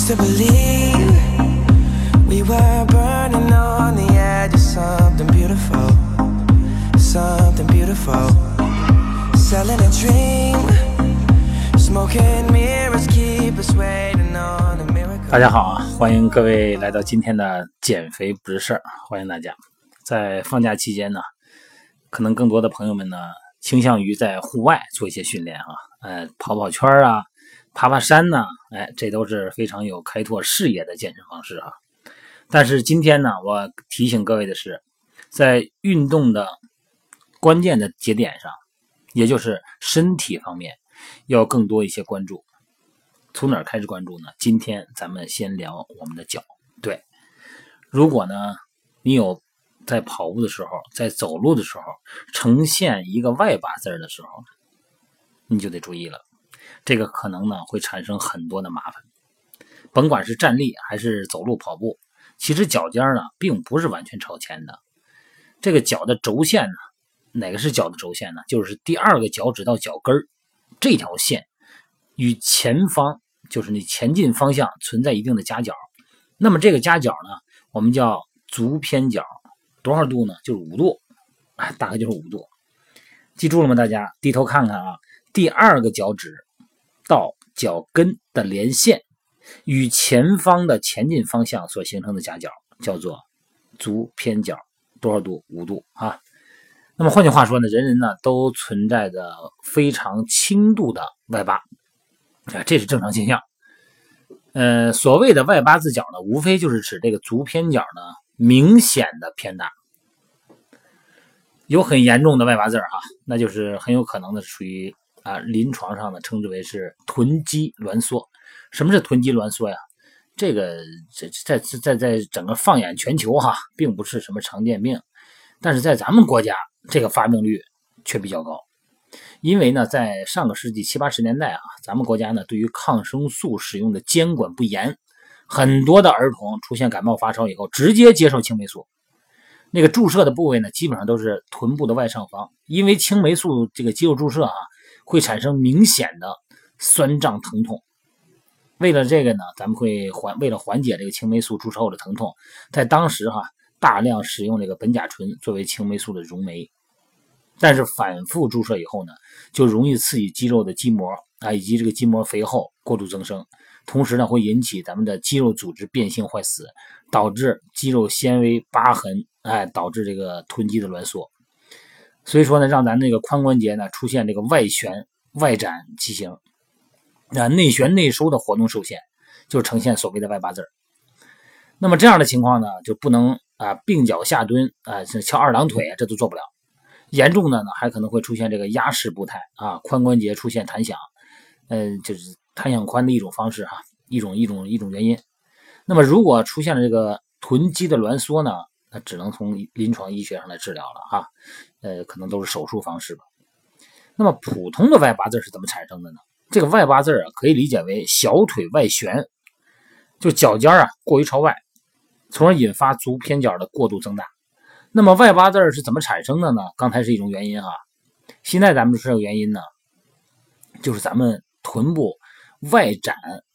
used to believe we were burning on the edge of something beautiful, something beautiful. Selling a dream, smoking mirrors keep us waiting on a miracle. 大家好啊，欢迎各位来到今天的减肥不是事儿，欢迎大家。在放假期间呢，可能更多的朋友们呢倾向于在户外做一些训练啊，呃，跑跑圈啊，爬爬山呐、哎，这都是非常有开拓视野的健身方式啊。但是今天呢，我提醒各位的是，在运动的关键的节点上，也就是身体方面，要更多一些关注。从哪儿开始关注呢？今天咱们先聊我们的脚。对，如果呢，你有在跑步的时候，在走路的时候呈现一个外八字的时候，你就得注意了，这个可能呢会产生很多的麻烦。甭管是站立还是走路跑步，其实脚尖呢并不是完全朝前的。这个脚的轴线呢，哪个是脚的轴线呢？就是第二个脚趾到脚跟儿这条线。与前方就是你前进方向存在一定的夹角，那么这个夹角呢，我们叫足偏角，多少度呢？就是五度，大概就是五度。记住了吗？大家低头看看啊，第二个脚趾到脚跟的连线与前方的前进方向所形成的夹角叫做足偏角，多少度？五度啊。那么换句话说呢，人人呢都存在着非常轻度的外八。啊，这是正常现象。呃，所谓的外八字脚呢，无非就是指这个足偏角呢明显的偏大，有很严重的外八字哈，那就是很有可能的属于啊临床上呢称之为是臀肌挛缩。什么是臀肌挛缩呀？这个在在在在整个放眼全球哈，并不是什么常见病，但是在咱们国家这个发病率却比较高。因为呢，在上个世纪七八十年代啊，咱们国家呢对于抗生素使用的监管不严，很多的儿童出现感冒发烧以后，直接接受青霉素，那个注射的部位呢，基本上都是臀部的外上方，因为青霉素这个肌肉注射啊，会产生明显的酸胀疼痛。为了这个呢，咱们会缓为了缓解这个青霉素注射后的疼痛，在当时哈大量使用这个苯甲醇作为青霉素的溶酶。但是反复注射以后呢，就容易刺激肌肉的肌膜啊，以及这个筋膜肥厚、过度增生，同时呢会引起咱们的肌肉组织变性坏死，导致肌肉纤维疤痕，哎，导致这个臀肌的挛缩。所以说呢，让咱那个髋关节呢出现这个外旋外展畸形，啊，内旋内收的活动受限，就呈现所谓的外八字那么这样的情况呢，就不能啊并脚下蹲啊，翘二郎腿，这都做不了。严重的呢，还可能会出现这个压式步态啊，髋关节出现弹响，嗯，就是弹响髋的一种方式哈，一种一种一种原因。那么如果出现了这个臀肌的挛缩呢，那只能从临床医学上来治疗了哈，呃，可能都是手术方式吧。那么普通的外八字是怎么产生的呢？这个外八字啊，可以理解为小腿外旋，就脚尖啊过于朝外，从而引发足偏角的过度增大。那么外八字是怎么产生的呢？刚才是一种原因哈，现在咱们说这个原因呢，就是咱们臀部外展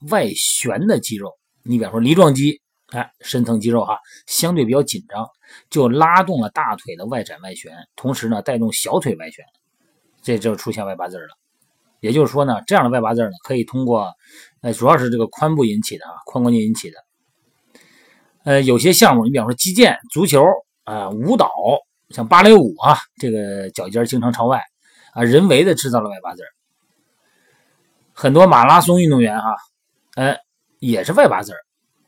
外旋的肌肉，你比方说梨状肌，哎，深层肌肉哈，相对比较紧张，就拉动了大腿的外展外旋，同时呢带动小腿外旋，这就出现外八字了。也就是说呢，这样的外八字呢，可以通过，呃，主要是这个髋部引起的啊，髋关节引起的。呃，有些项目，你比方说击剑、足球。啊，舞蹈像芭蕾舞啊，这个脚尖经常朝外啊，人为的制造了外八字很多马拉松运动员哈，哎，也是外八字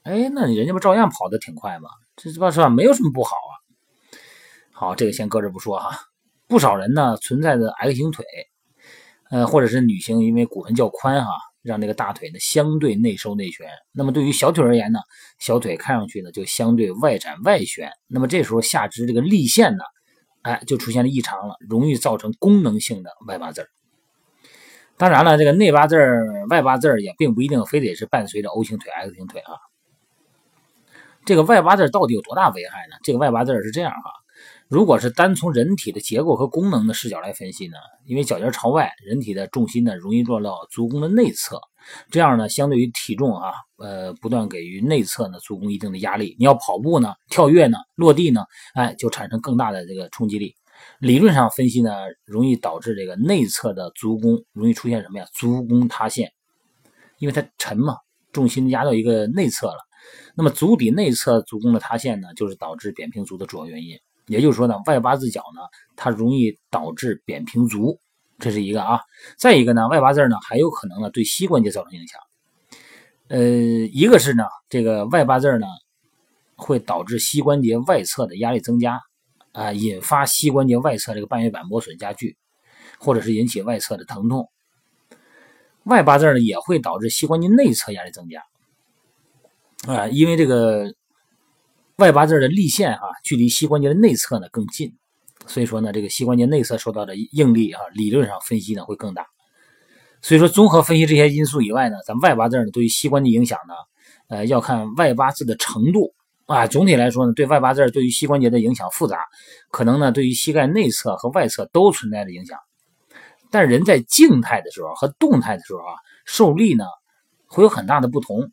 哎，那人家不照样跑得挺快吗？这这吧是吧？没有什么不好啊。好，这个先搁这不说哈。不少人呢存在着 X 型腿，呃，或者是女性因为骨盆较宽哈。让这个大腿呢相对内收内旋，那么对于小腿而言呢，小腿看上去呢就相对外展外旋，那么这时候下肢这个力线呢，哎就出现了异常了，容易造成功能性的外八字当然了，这个内八字外八字也并不一定非得是伴随着 O 型腿、X 型腿啊。这个外八字到底有多大危害呢？这个外八字是这样哈。如果是单从人体的结构和功能的视角来分析呢，因为脚尖朝外，人体的重心呢容易落到足弓的内侧，这样呢，相对于体重啊，呃，不断给予内侧呢足弓一定的压力。你要跑步呢、跳跃呢、落地呢，哎，就产生更大的这个冲击力。理论上分析呢，容易导致这个内侧的足弓容易出现什么呀？足弓塌陷，因为它沉嘛，重心压到一个内侧了。那么足底内侧足弓的塌陷呢，就是导致扁平足的主要原因。也就是说呢，外八字脚呢，它容易导致扁平足，这是一个啊。再一个呢，外八字呢还有可能呢对膝关节造成影响。呃，一个是呢，这个外八字呢会导致膝关节外侧的压力增加，啊，引发膝关节外侧这个半月板磨损加剧，或者是引起外侧的疼痛。外八字呢也会导致膝关节内侧压力增加，啊，因为这个。外八字的力线啊，距离膝关节的内侧呢更近，所以说呢，这个膝关节内侧受到的应力啊，理论上分析呢会更大。所以说，综合分析这些因素以外呢，咱外八字呢对于膝关节影响呢，呃，要看外八字的程度啊。总体来说呢，对外八字对于膝关节的影响复杂，可能呢对于膝盖内侧和外侧都存在着影响。但人在静态的时候和动态的时候啊，受力呢会有很大的不同。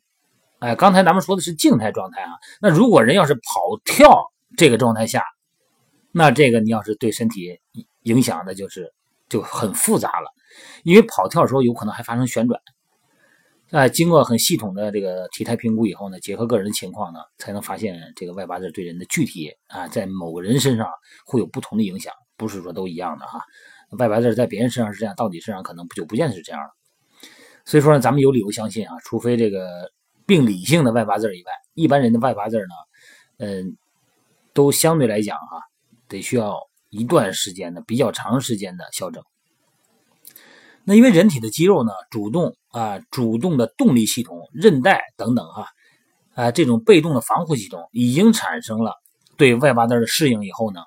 哎，刚才咱们说的是静态状态啊，那如果人要是跑跳这个状态下，那这个你要是对身体影响的就是就很复杂了，因为跑跳的时候有可能还发生旋转。哎，经过很系统的这个体态评估以后呢，结合个人的情况呢，才能发现这个外八字对人的具体啊，在某个人身上会有不同的影响，不是说都一样的哈。外八字在别人身上是这样，到底身上可能就不见得是这样了。所以说呢，咱们有理由相信啊，除非这个。病理性的外八字以外，一般人的外八字呢，嗯，都相对来讲啊，得需要一段时间的比较长时间的校正。那因为人体的肌肉呢，主动啊，主动的动力系统、韧带等等啊，啊，这种被动的防护系统已经产生了对外八字的适应以后呢，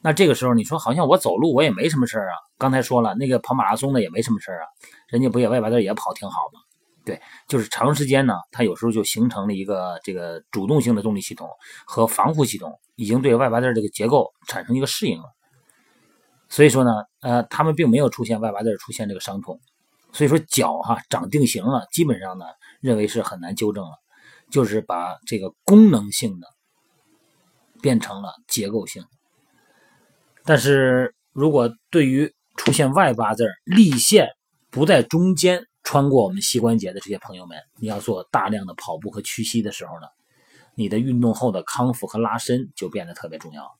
那这个时候你说好像我走路我也没什么事啊。刚才说了，那个跑马拉松的也没什么事啊，人家不也外八字也跑挺好吗？对，就是长时间呢，它有时候就形成了一个这个主动性的动力系统和防护系统，已经对外八字这个结构产生一个适应了。所以说呢，呃，他们并没有出现外八字出现这个伤痛。所以说脚哈长定型了，基本上呢认为是很难纠正了，就是把这个功能性的变成了结构性。但是如果对于出现外八字立线不在中间。穿过我们膝关节的这些朋友们，你要做大量的跑步和屈膝的时候呢，你的运动后的康复和拉伸就变得特别重要。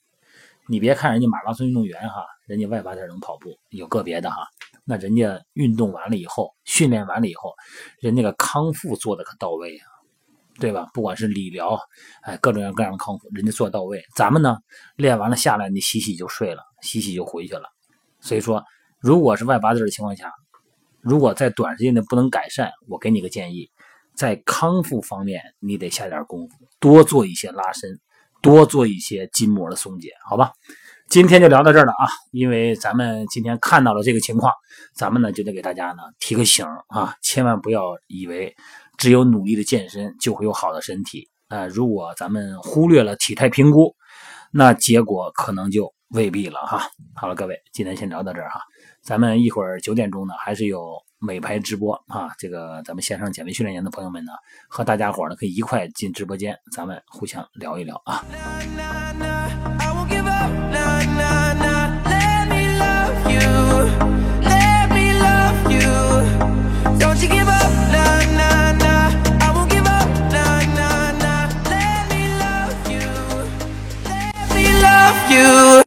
你别看人家马拉松运动员哈，人家外八字能跑步，有个别的哈，那人家运动完了以后，训练完了以后，人家的康复做的可到位啊，对吧？不管是理疗，哎，各种各样的康复，人家做到位。咱们呢，练完了下来，你洗洗就睡了，洗洗就回去了。所以说，如果是外八字的情况下，如果在短时间内不能改善，我给你个建议，在康复方面你得下点功夫，多做一些拉伸，多做一些筋膜的松解，好吧？今天就聊到这儿了啊，因为咱们今天看到了这个情况，咱们呢就得给大家呢提个醒啊，千万不要以为只有努力的健身就会有好的身体啊，如果咱们忽略了体态评估，那结果可能就未必了哈。好了，各位，今天先聊到这儿哈。咱们一会儿九点钟呢，还是有美拍直播啊！这个咱们线上减肥训练营的朋友们呢，和大家伙呢可以一块进直播间，咱们互相聊一聊啊。you